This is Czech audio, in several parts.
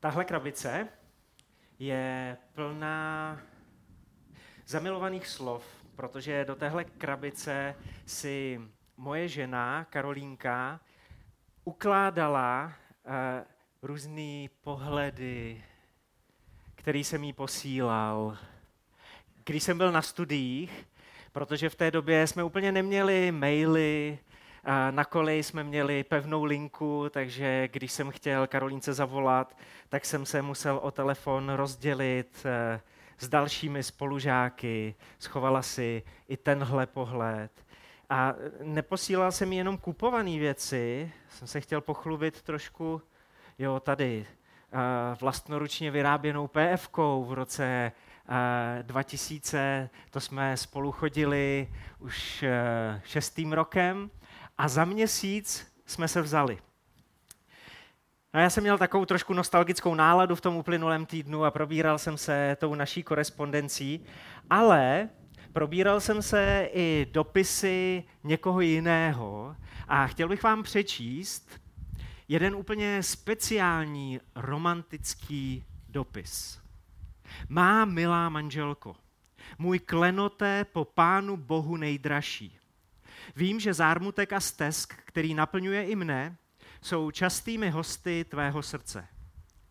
Tahle krabice je plná zamilovaných slov, protože do téhle krabice si moje žena, Karolínka, ukládala uh, různé pohledy, který jsem jí posílal. Když jsem byl na studiích, protože v té době jsme úplně neměli maily, na koleji jsme měli pevnou linku, takže když jsem chtěl Karolínce zavolat, tak jsem se musel o telefon rozdělit eh, s dalšími spolužáky. Schovala si i tenhle pohled. A neposílal jsem jenom kupované věci, jsem se chtěl pochlubit trošku, jo, tady, eh, vlastnoručně vyráběnou pf v roce 2000, eh, to jsme spolu chodili už šestým rokem a za měsíc jsme se vzali. No já jsem měl takovou trošku nostalgickou náladu v tom uplynulém týdnu a probíral jsem se tou naší korespondencí, ale probíral jsem se i dopisy někoho jiného a chtěl bych vám přečíst jeden úplně speciální romantický dopis. Má milá manželko, můj klenoté po pánu Bohu nejdražší. Vím, že zármutek a stesk, který naplňuje i mne, jsou častými hosty tvého srdce.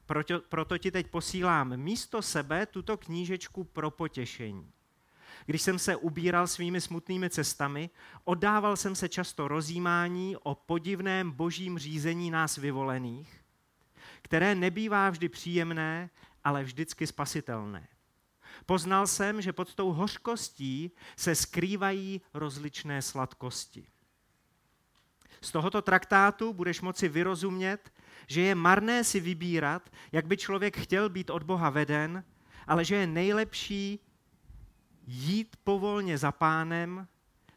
Proto, proto ti teď posílám místo sebe tuto knížečku pro potěšení. Když jsem se ubíral svými smutnými cestami, oddával jsem se často rozjímání o podivném božím řízení nás vyvolených, které nebývá vždy příjemné, ale vždycky spasitelné. Poznal jsem, že pod tou hořkostí se skrývají rozličné sladkosti. Z tohoto traktátu budeš moci vyrozumět, že je marné si vybírat, jak by člověk chtěl být od Boha veden, ale že je nejlepší jít povolně za pánem,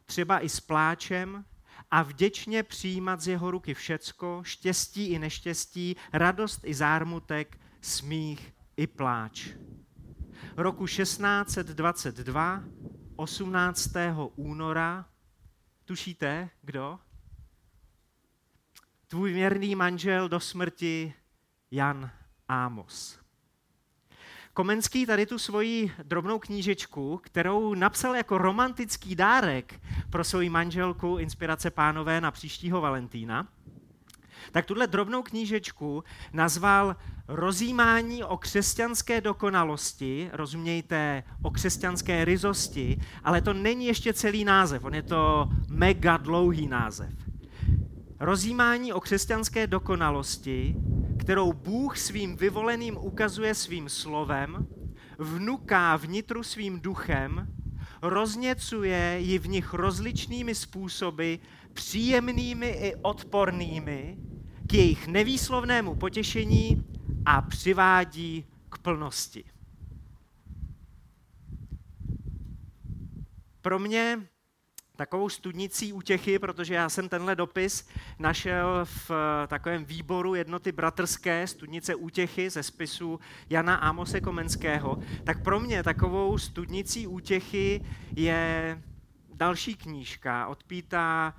třeba i s pláčem, a vděčně přijímat z jeho ruky všecko, štěstí i neštěstí, radost i zármutek, smích i pláč roku 1622, 18. února, tušíte, kdo? Tvůj věrný manžel do smrti Jan Ámos. Komenský tady tu svoji drobnou knížečku, kterou napsal jako romantický dárek pro svoji manželku Inspirace pánové na příštího Valentína, tak tuhle drobnou knížečku nazval Rozímání o křesťanské dokonalosti, rozumějte, o křesťanské ryzosti, ale to není ještě celý název, on je to mega dlouhý název. Rozímání o křesťanské dokonalosti, kterou Bůh svým vyvoleným ukazuje svým slovem, vnuká vnitru svým duchem, rozněcuje ji v nich rozličnými způsoby, příjemnými i odpornými, k jejich nevýslovnému potěšení a přivádí k plnosti. Pro mě takovou studnicí útěchy, protože já jsem tenhle dopis našel v takovém výboru jednoty bratrské, studnice útěchy ze spisu Jana Ámose Komenského, tak pro mě takovou studnicí útěchy je další knížka od Píta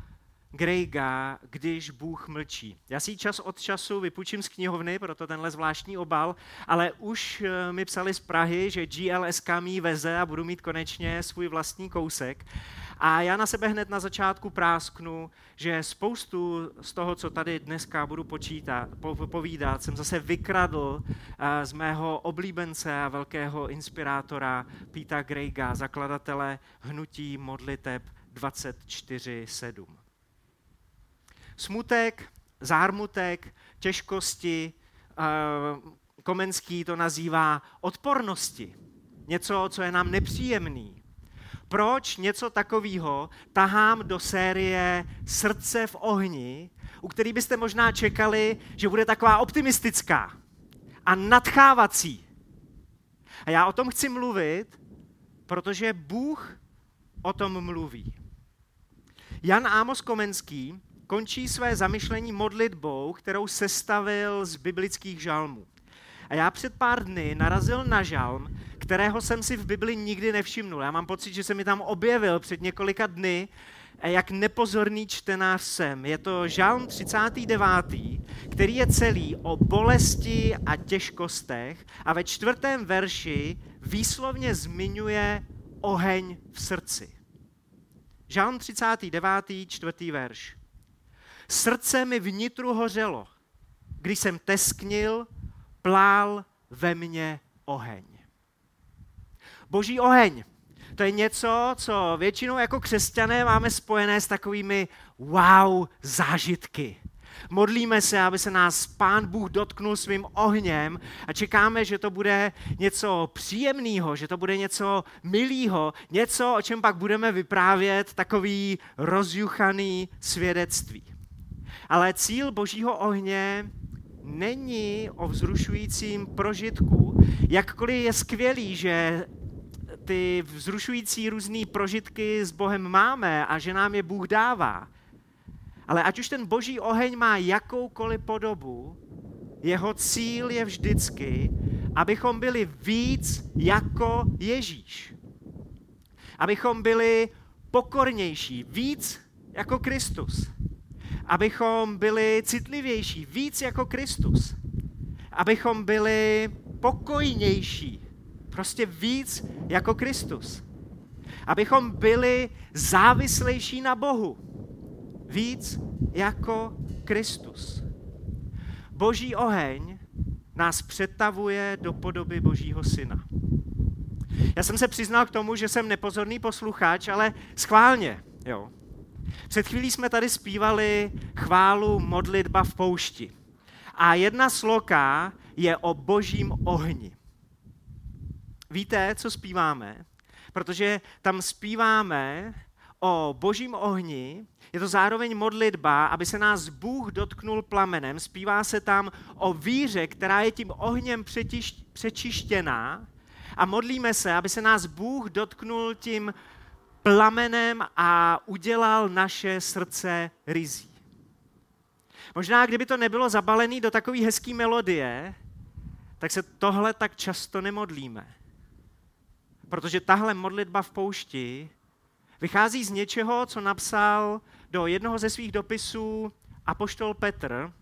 Grejga, když Bůh mlčí. Já si čas od času vypůjčím z knihovny, proto tenhle zvláštní obal, ale už eh, mi psali z Prahy, že GLSK mi veze a budu mít konečně svůj vlastní kousek. A já na sebe hned na začátku prásknu, že spoustu z toho, co tady dneska budu počítat, povídat, jsem zase vykradl eh, z mého oblíbence a velkého inspirátora Pita Grejga, zakladatele hnutí modliteb 24.7 smutek, zármutek, těžkosti, eh, Komenský to nazývá odpornosti. Něco, co je nám nepříjemný. Proč něco takového tahám do série Srdce v ohni, u který byste možná čekali, že bude taková optimistická a nadchávací. A já o tom chci mluvit, protože Bůh o tom mluví. Jan Ámos Komenský končí své zamyšlení modlitbou, kterou sestavil z biblických žalmů. A já před pár dny narazil na žalm, kterého jsem si v Bibli nikdy nevšimnul. Já mám pocit, že se mi tam objevil před několika dny jak nepozorný čtenář jsem. Je to žálm 39., který je celý o bolesti a těžkostech a ve čtvrtém verši výslovně zmiňuje oheň v srdci. Žálm 39., čtvrtý verš. Srdce mi vnitru hořelo, když jsem tesknil, plál ve mně oheň. Boží oheň. To je něco, co většinou jako křesťané máme spojené s takovými wow zážitky. Modlíme se, aby se nás Pán Bůh dotknul svým ohněm a čekáme, že to bude něco příjemného, že to bude něco milého, něco, o čem pak budeme vyprávět, takový rozjuchaný svědectví. Ale cíl Božího ohně není o vzrušujícím prožitku. Jakkoliv je skvělý, že ty vzrušující různé prožitky s Bohem máme a že nám je Bůh dává. Ale ať už ten boží oheň má jakoukoliv podobu, jeho cíl je vždycky, abychom byli víc jako Ježíš. Abychom byli pokornější, víc jako Kristus. Abychom byli citlivější, víc jako Kristus. Abychom byli pokojnější, prostě víc jako Kristus. Abychom byli závislejší na Bohu, víc jako Kristus. Boží oheň nás přetavuje do podoby Božího syna. Já jsem se přiznal k tomu, že jsem nepozorný posluchač, ale schválně, jo. Před chvílí jsme tady zpívali chválu modlitba v poušti. A jedna sloka je o božím ohni. Víte, co zpíváme? Protože tam zpíváme o božím ohni, je to zároveň modlitba, aby se nás Bůh dotknul plamenem. Zpívá se tam o víře, která je tím ohněm přetiš, přečištěná a modlíme se, aby se nás Bůh dotknul tím plamenem a udělal naše srdce rizí. Možná, kdyby to nebylo zabalené do takové hezké melodie, tak se tohle tak často nemodlíme. Protože tahle modlitba v poušti vychází z něčeho, co napsal do jednoho ze svých dopisů apoštol Petr.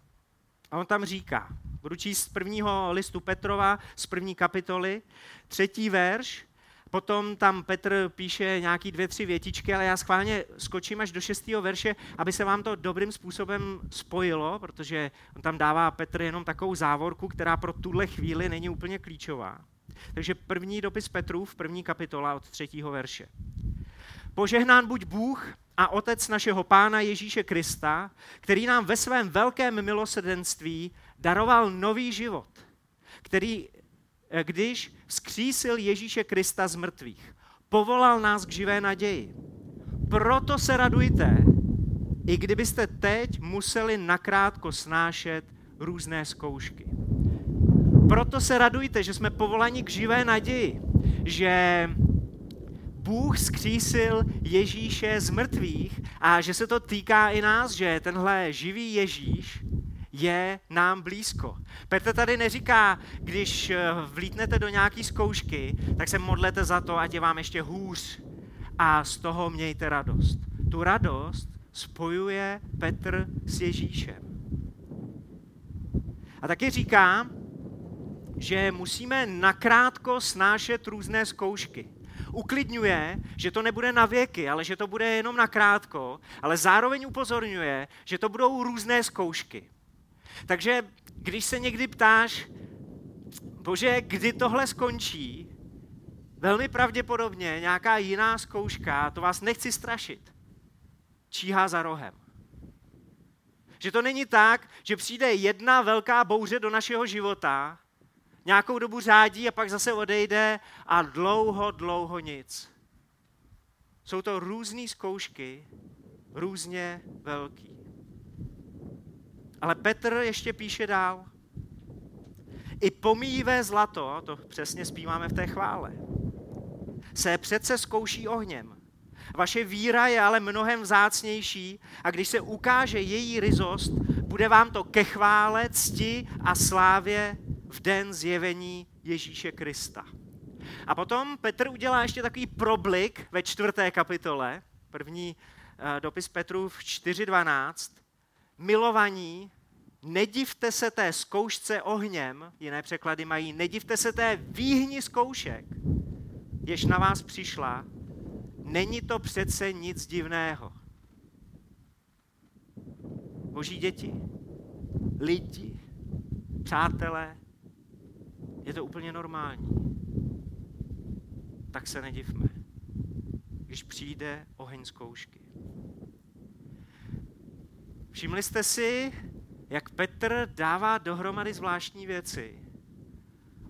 A on tam říká, budu číst z prvního listu Petrova, z první kapitoly, třetí verš, Potom tam Petr píše nějaký dvě, tři větičky, ale já schválně skočím až do šestého verše, aby se vám to dobrým způsobem spojilo, protože on tam dává Petr jenom takovou závorku, která pro tuhle chvíli není úplně klíčová. Takže první dopis Petrův, první kapitola od třetího verše. Požehnán buď Bůh a Otec našeho Pána Ježíše Krista, který nám ve svém velkém milosrdenství daroval nový život, který, když vzkřísil Ježíše Krista z mrtvých, povolal nás k živé naději. Proto se radujte, i kdybyste teď museli nakrátko snášet různé zkoušky. Proto se radujte, že jsme povolani k živé naději, že Bůh skřísil Ježíše z mrtvých a že se to týká i nás, že tenhle živý Ježíš je nám blízko. Petr tady neříká, když eh, vlítnete do nějaké zkoušky, tak se modlete za to, ať je vám ještě hůř a z toho mějte radost. Tu radost spojuje Petr s Ježíšem. A taky říká, že musíme nakrátko snášet různé zkoušky uklidňuje, že to nebude na věky, ale že to bude jenom na krátko, ale zároveň upozorňuje, že to budou různé zkoušky. Takže když se někdy ptáš, bože, kdy tohle skončí, velmi pravděpodobně nějaká jiná zkouška, to vás nechci strašit, číhá za rohem. Že to není tak, že přijde jedna velká bouře do našeho života nějakou dobu řádí a pak zase odejde a dlouho, dlouho nic. Jsou to různé zkoušky, různě velký. Ale Petr ještě píše dál. I pomíjivé zlato, to přesně zpíváme v té chvále, se přece zkouší ohněm. Vaše víra je ale mnohem vzácnější a když se ukáže její ryzost, bude vám to ke chvále, cti a slávě v den zjevení Ježíše Krista. A potom Petr udělá ještě takový problik ve čtvrté kapitole, první eh, dopis Petru v 4.12, milovaní, nedivte se té zkoušce ohněm, jiné překlady mají, nedivte se té výhni zkoušek, jež na vás přišla, není to přece nic divného. Boží děti, lidi, přátelé, je to úplně normální. Tak se nedivme, když přijde oheň zkoušky. Všimli jste si, jak Petr dává dohromady zvláštní věci.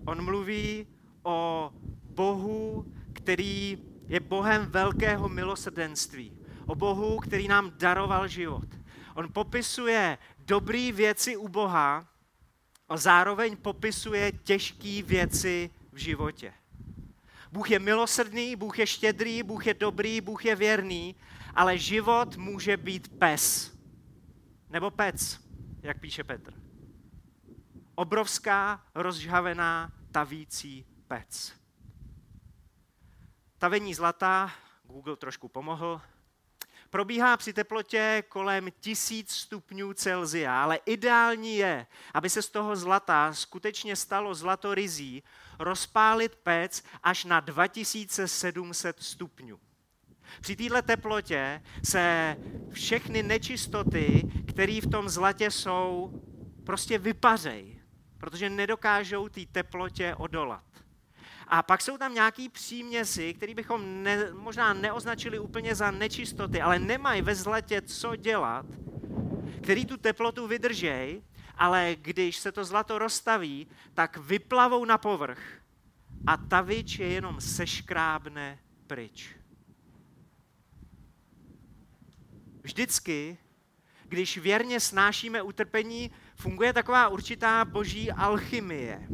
On mluví o Bohu, který je Bohem velkého milosrdenství. O Bohu, který nám daroval život. On popisuje dobré věci u Boha a zároveň popisuje těžké věci v životě. Bůh je milosrdný, Bůh je štědrý, Bůh je dobrý, Bůh je věrný, ale život může být pes. Nebo pec, jak píše Petr. Obrovská, rozžhavená, tavící pec. Tavení zlata, Google trošku pomohl, probíhá při teplotě kolem 1000 stupňů Celzia, ale ideální je, aby se z toho zlata skutečně stalo zlato rizí, rozpálit pec až na 2700 stupňů. Při této teplotě se všechny nečistoty, které v tom zlatě jsou, prostě vypařej, protože nedokážou té teplotě odolat. A pak jsou tam nějaký příměsi, které bychom ne, možná neoznačili úplně za nečistoty, ale nemají ve zlatě co dělat, který tu teplotu vydržej, ale když se to zlato rozstaví, tak vyplavou na povrch a tavič je jenom seškrábne pryč. Vždycky, když věrně snášíme utrpení, funguje taková určitá boží alchymie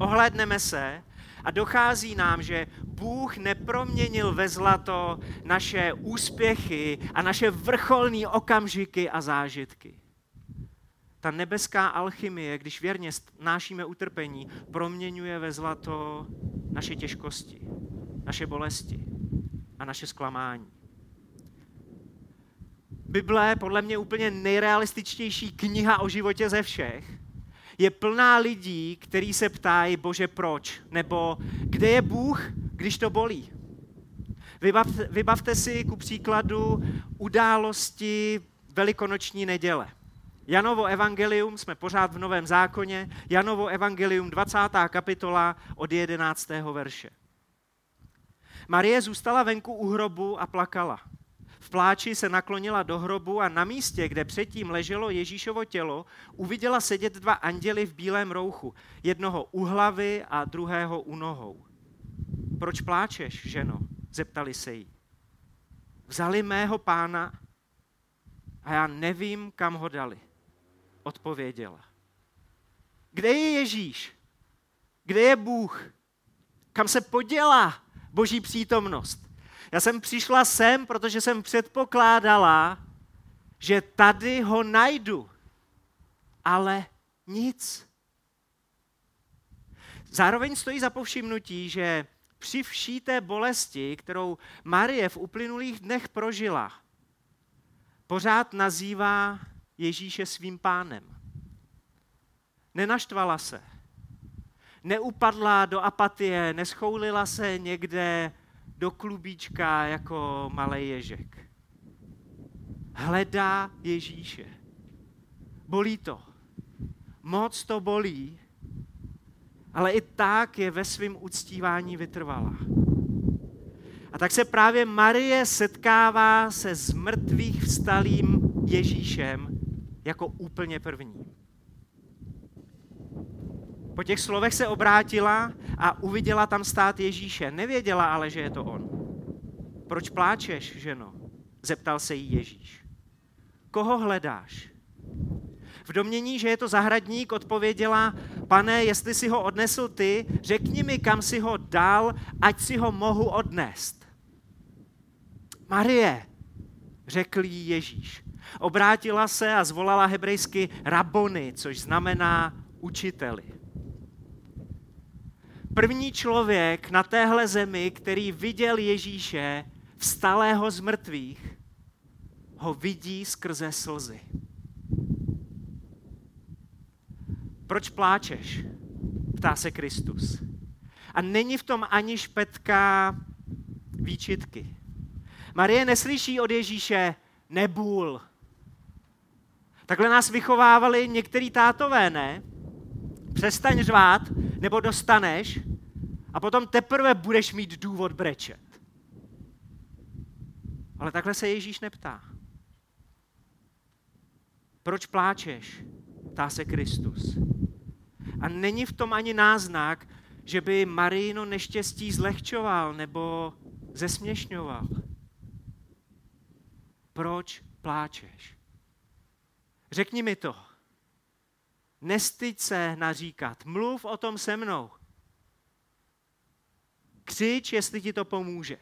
ohlédneme se a dochází nám, že Bůh neproměnil ve zlato naše úspěchy a naše vrcholné okamžiky a zážitky. Ta nebeská alchymie, když věrně nášíme utrpení, proměňuje ve zlato naše těžkosti, naše bolesti a naše zklamání. Bible podle mě úplně nejrealističtější kniha o životě ze všech je plná lidí, kteří se ptají, bože, proč? Nebo kde je Bůh, když to bolí? Vybavte, vybavte si ku příkladu události velikonoční neděle. Janovo evangelium, jsme pořád v Novém zákoně, Janovo evangelium 20. kapitola od 11. verše. Marie zůstala venku u hrobu a plakala. Pláči se naklonila do hrobu a na místě, kde předtím leželo Ježíšovo tělo, uviděla sedět dva anděly v bílém rouchu, jednoho u hlavy a druhého u nohou. Proč pláčeš, ženo? zeptali se jí. Vzali mého pána a já nevím, kam ho dali. Odpověděla. Kde je Ježíš? Kde je Bůh? Kam se poděla boží přítomnost? Já jsem přišla sem, protože jsem předpokládala, že tady ho najdu. Ale nic. Zároveň stojí za povšimnutí, že při vší té bolesti, kterou Marie v uplynulých dnech prožila, pořád nazývá Ježíše svým pánem. Nenaštvala se, neupadla do apatie, neschoulila se někde do klubíčka jako malý ježek. Hledá Ježíše. Bolí to. Moc to bolí, ale i tak je ve svém uctívání vytrvalá. A tak se právě Marie setkává se z mrtvých vstalým Ježíšem jako úplně první. Po těch slovech se obrátila a uviděla tam stát Ježíše. Nevěděla ale, že je to on. Proč pláčeš, ženo? Zeptal se jí Ježíš. Koho hledáš? V domění, že je to zahradník, odpověděla, pane, jestli si ho odnesl ty, řekni mi, kam si ho dal, ať si ho mohu odnést. Marie, řekl jí Ježíš. Obrátila se a zvolala hebrejsky rabony, což znamená učiteli první člověk na téhle zemi, který viděl Ježíše vstalého z mrtvých, ho vidí skrze slzy. Proč pláčeš? Ptá se Kristus. A není v tom ani špetka výčitky. Marie neslyší od Ježíše nebůl. Takhle nás vychovávali některý tátové, ne? Přestaň řvát, nebo dostaneš a potom teprve budeš mít důvod brečet. Ale takhle se Ježíš neptá. Proč pláčeš? Ptá se Kristus. A není v tom ani náznak, že by Marino neštěstí zlehčoval nebo zesměšňoval. Proč pláčeš? Řekni mi to. Nestyď se naříkat. Mluv o tom se mnou. Křič, jestli ti to pomůže.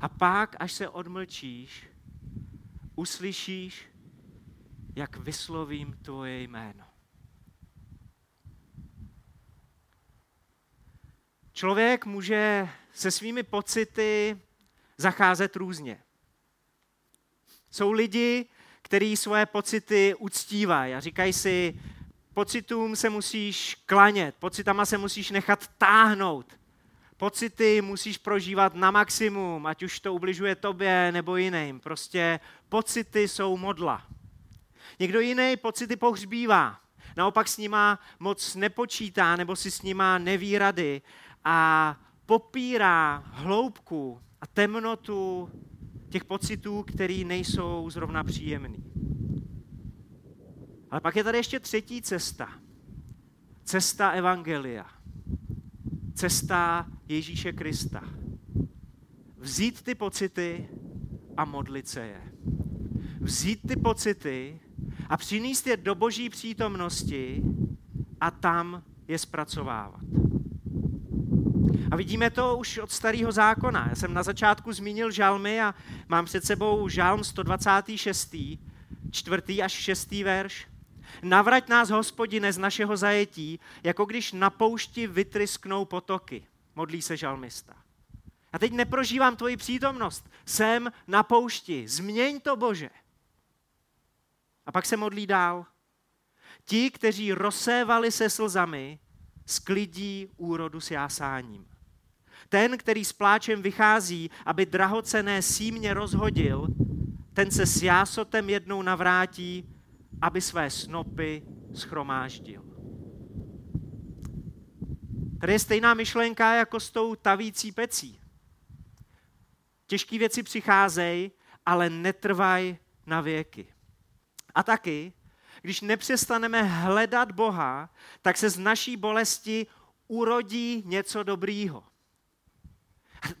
A pak, až se odmlčíš, uslyšíš, jak vyslovím tvoje jméno. Člověk může se svými pocity zacházet různě. Jsou lidi, kteří svoje pocity uctívají a říkají si, pocitům se musíš klanět, pocitama se musíš nechat táhnout. Pocity musíš prožívat na maximum, ať už to ubližuje tobě nebo jiným. Prostě pocity jsou modla. Někdo jiný pocity pohřbívá. Naopak s nima moc nepočítá nebo si s nima neví rady a popírá hloubku a temnotu těch pocitů, které nejsou zrovna příjemný. Ale pak je tady ještě třetí cesta. Cesta Evangelia. Cesta Ježíše Krista. Vzít ty pocity a modlit se je. Vzít ty pocity a přinést je do boží přítomnosti a tam je zpracovávat. A vidíme to už od starého zákona. Já jsem na začátku zmínil žalmy a mám před sebou žalm 126. čtvrtý až šestý verš. Navrať nás, hospodine, z našeho zajetí, jako když na poušti vytrysknou potoky. Modlí se žalmista. A teď neprožívám tvoji přítomnost. Jsem na poušti. Změň to, Bože. A pak se modlí dál. Ti, kteří rozsévali se slzami, sklidí úrodu s jásáním. Ten, který s pláčem vychází, aby drahocené símě rozhodil, ten se s jásotem jednou navrátí, aby své snopy schromáždil. Tady je stejná myšlenka jako s tou tavící pecí. Těžké věci přicházejí, ale netrvají na věky. A taky, když nepřestaneme hledat Boha, tak se z naší bolesti urodí něco dobrýho.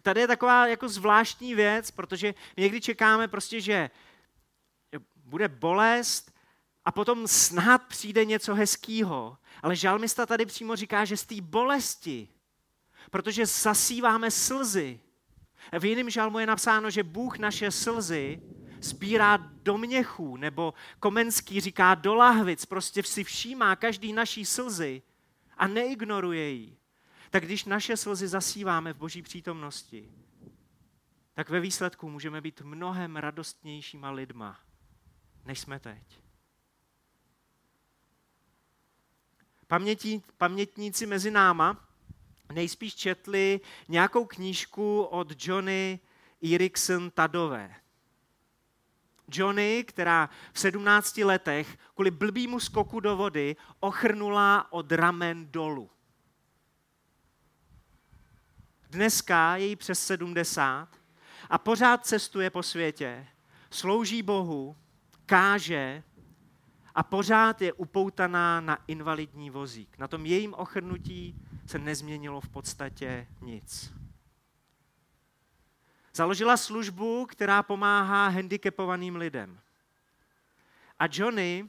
Tady je taková jako zvláštní věc, protože někdy čekáme prostě, že bude bolest a potom snad přijde něco hezkého. Ale žalmista tady přímo říká, že z té bolesti, protože zasíváme slzy, v jiném žalmu je napsáno, že Bůh naše slzy sbírá do měchů, nebo Komenský říká do lahvic, prostě si všímá každý naší slzy a neignoruje ji tak když naše slzy zasíváme v boží přítomnosti, tak ve výsledku můžeme být mnohem radostnějšíma lidma, než jsme teď. Pamětí, pamětníci mezi náma nejspíš četli nějakou knížku od Johnny Erickson Tadové. Johnny, která v 17 letech kvůli blbýmu skoku do vody ochrnula od ramen dolů. Dneska je jí přes 70 a pořád cestuje po světě, slouží Bohu, káže a pořád je upoutaná na invalidní vozík. Na tom jejím ochrnutí se nezměnilo v podstatě nic. Založila službu, která pomáhá handicapovaným lidem. A Johnny,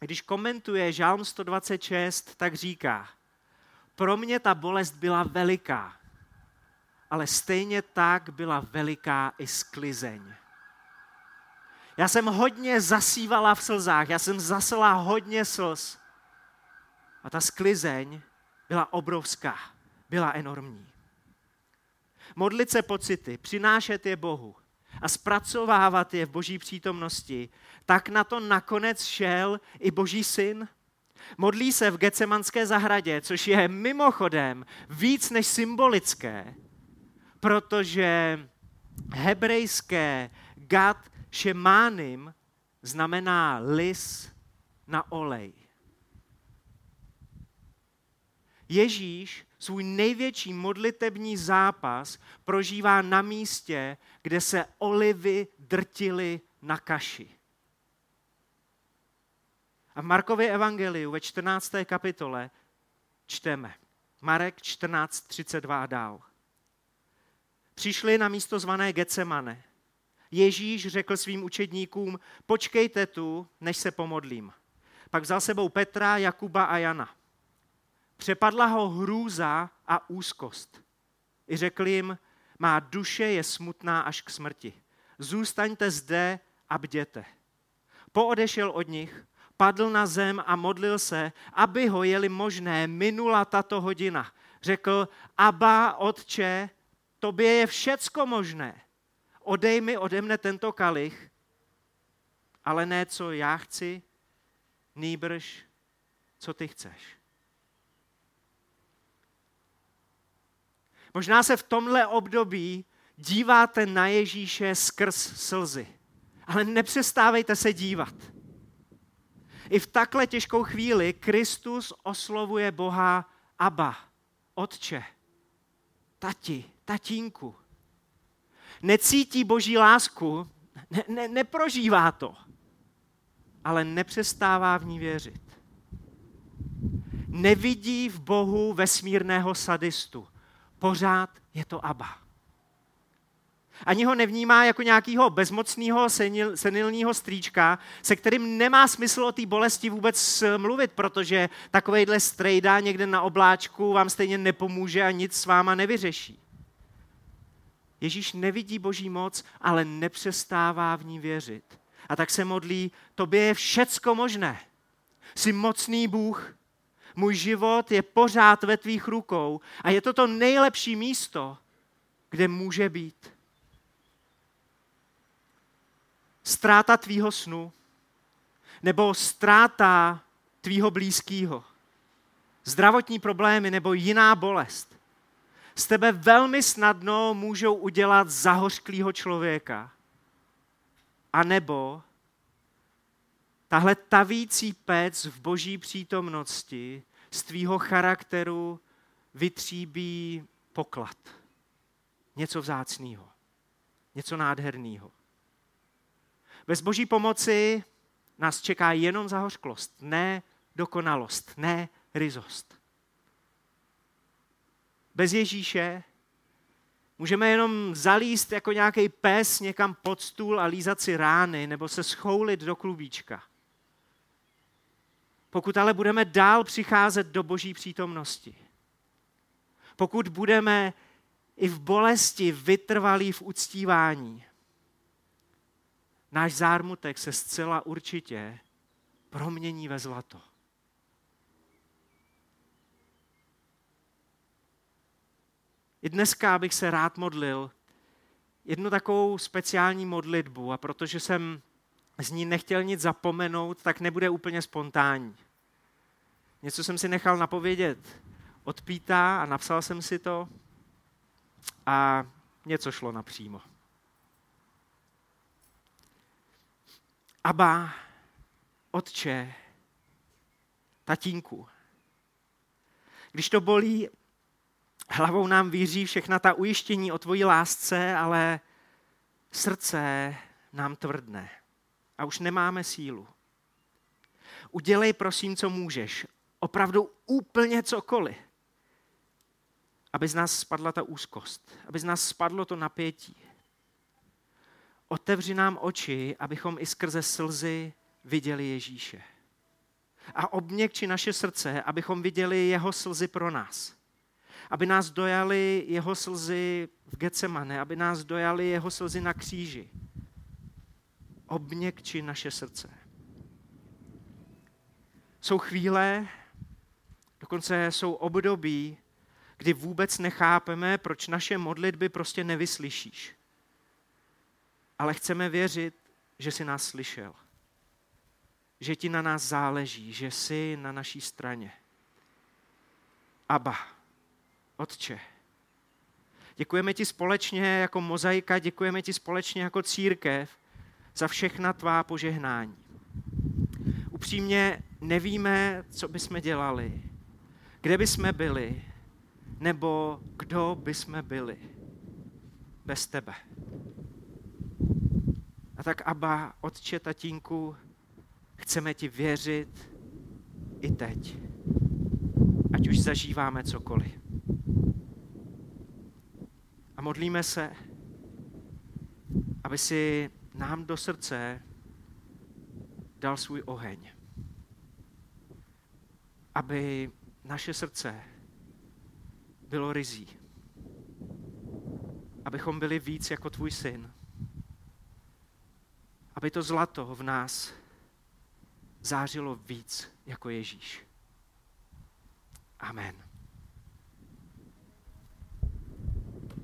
když komentuje Žálm 126, tak říká, pro mě ta bolest byla veliká, ale stejně tak byla veliká i sklizeň. Já jsem hodně zasívala v slzách, já jsem zasela hodně slz. A ta sklizeň byla obrovská, byla enormní. Modlit se pocity, přinášet je Bohu a zpracovávat je v boží přítomnosti, tak na to nakonec šel i boží syn. Modlí se v Gecemanské zahradě, což je mimochodem víc než symbolické, protože hebrejské gad šemánim znamená lis na olej. Ježíš svůj největší modlitební zápas prožívá na místě, kde se olivy drtily na kaši. A v Markově evangeliu ve 14. kapitole čteme. Marek 14, 32 a dál. Přišli na místo zvané Getsemane. Ježíš řekl svým učedníkům, počkejte tu, než se pomodlím. Pak vzal sebou Petra, Jakuba a Jana. Přepadla ho hrůza a úzkost. I řekl jim, má duše je smutná až k smrti. Zůstaňte zde a bděte. Poodešel od nich, padl na zem a modlil se, aby ho jeli možné, minula tato hodina. Řekl, Aba, otče, tobě je všecko možné. Odej mi ode mne tento kalich, ale ne co já chci, nýbrž co ty chceš. Možná se v tomhle období díváte na Ježíše skrz slzy, ale nepřestávejte se dívat. I v takhle těžkou chvíli Kristus oslovuje Boha Abba, Otče, tati, tatínku. Necítí boží lásku, ne, ne, neprožívá to, ale nepřestává v ní věřit. Nevidí v Bohu vesmírného sadistu. Pořád je to Abba. Ani ho nevnímá jako nějakého bezmocného senil, senilního strýčka, se kterým nemá smysl o té bolesti vůbec mluvit, protože takovejhle strejda někde na obláčku vám stejně nepomůže a nic s váma nevyřeší. Ježíš nevidí boží moc, ale nepřestává v ní věřit. A tak se modlí, tobě je všecko možné. Jsi mocný Bůh, můj život je pořád ve tvých rukou a je to to nejlepší místo, kde může být. Ztráta tvýho snu nebo ztráta tvýho blízkého, zdravotní problémy nebo jiná bolest z tebe velmi snadno můžou udělat zahořklého člověka. A nebo tahle tavící pec v boží přítomnosti z tvýho charakteru vytříbí poklad. Něco vzácného. Něco nádherného. Bez boží pomoci nás čeká jenom zahořklost, ne dokonalost, ne ryzost. Bez Ježíše můžeme jenom zalíst jako nějaký pes někam pod stůl a lízat si rány nebo se schoulit do klubíčka. Pokud ale budeme dál přicházet do boží přítomnosti, pokud budeme i v bolesti vytrvalí v uctívání, náš zármutek se zcela určitě promění ve zlato. I dneska bych se rád modlil jednu takovou speciální modlitbu a protože jsem z ní nechtěl nic zapomenout, tak nebude úplně spontánní. Něco jsem si nechal napovědět od Píta a napsal jsem si to a něco šlo napřímo. Aba, otče, tatínku, když to bolí, hlavou nám víří všechna ta ujištění o tvoji lásce, ale srdce nám tvrdne a už nemáme sílu. Udělej prosím, co můžeš. Opravdu úplně cokoliv. Aby z nás spadla ta úzkost. Aby z nás spadlo to napětí. Otevři nám oči, abychom i skrze slzy viděli Ježíše. A obměkči naše srdce, abychom viděli jeho slzy pro nás. Aby nás dojali jeho slzy v Getsemane, aby nás dojali jeho slzy na kříži obměkči naše srdce. Jsou chvíle, dokonce jsou období, kdy vůbec nechápeme, proč naše modlitby prostě nevyslyšíš. ale chceme věřit, že jsi nás slyšel. Že ti na nás záleží, že jsi na naší straně. Aba, Otče, děkujeme ti společně jako mozaika, děkujeme ti společně jako církev za všechna tvá požehnání. Upřímně nevíme, co bychom dělali, kde bychom byli, nebo kdo bychom byli bez tebe. A tak, Aba, Otče, Tatínku, chceme ti věřit i teď. Ať už zažíváme cokoliv. Modlíme se, aby si nám do srdce dal svůj oheň. Aby naše srdce bylo rizí. Abychom byli víc jako tvůj syn. Aby to zlato v nás zářilo víc jako Ježíš. Amen.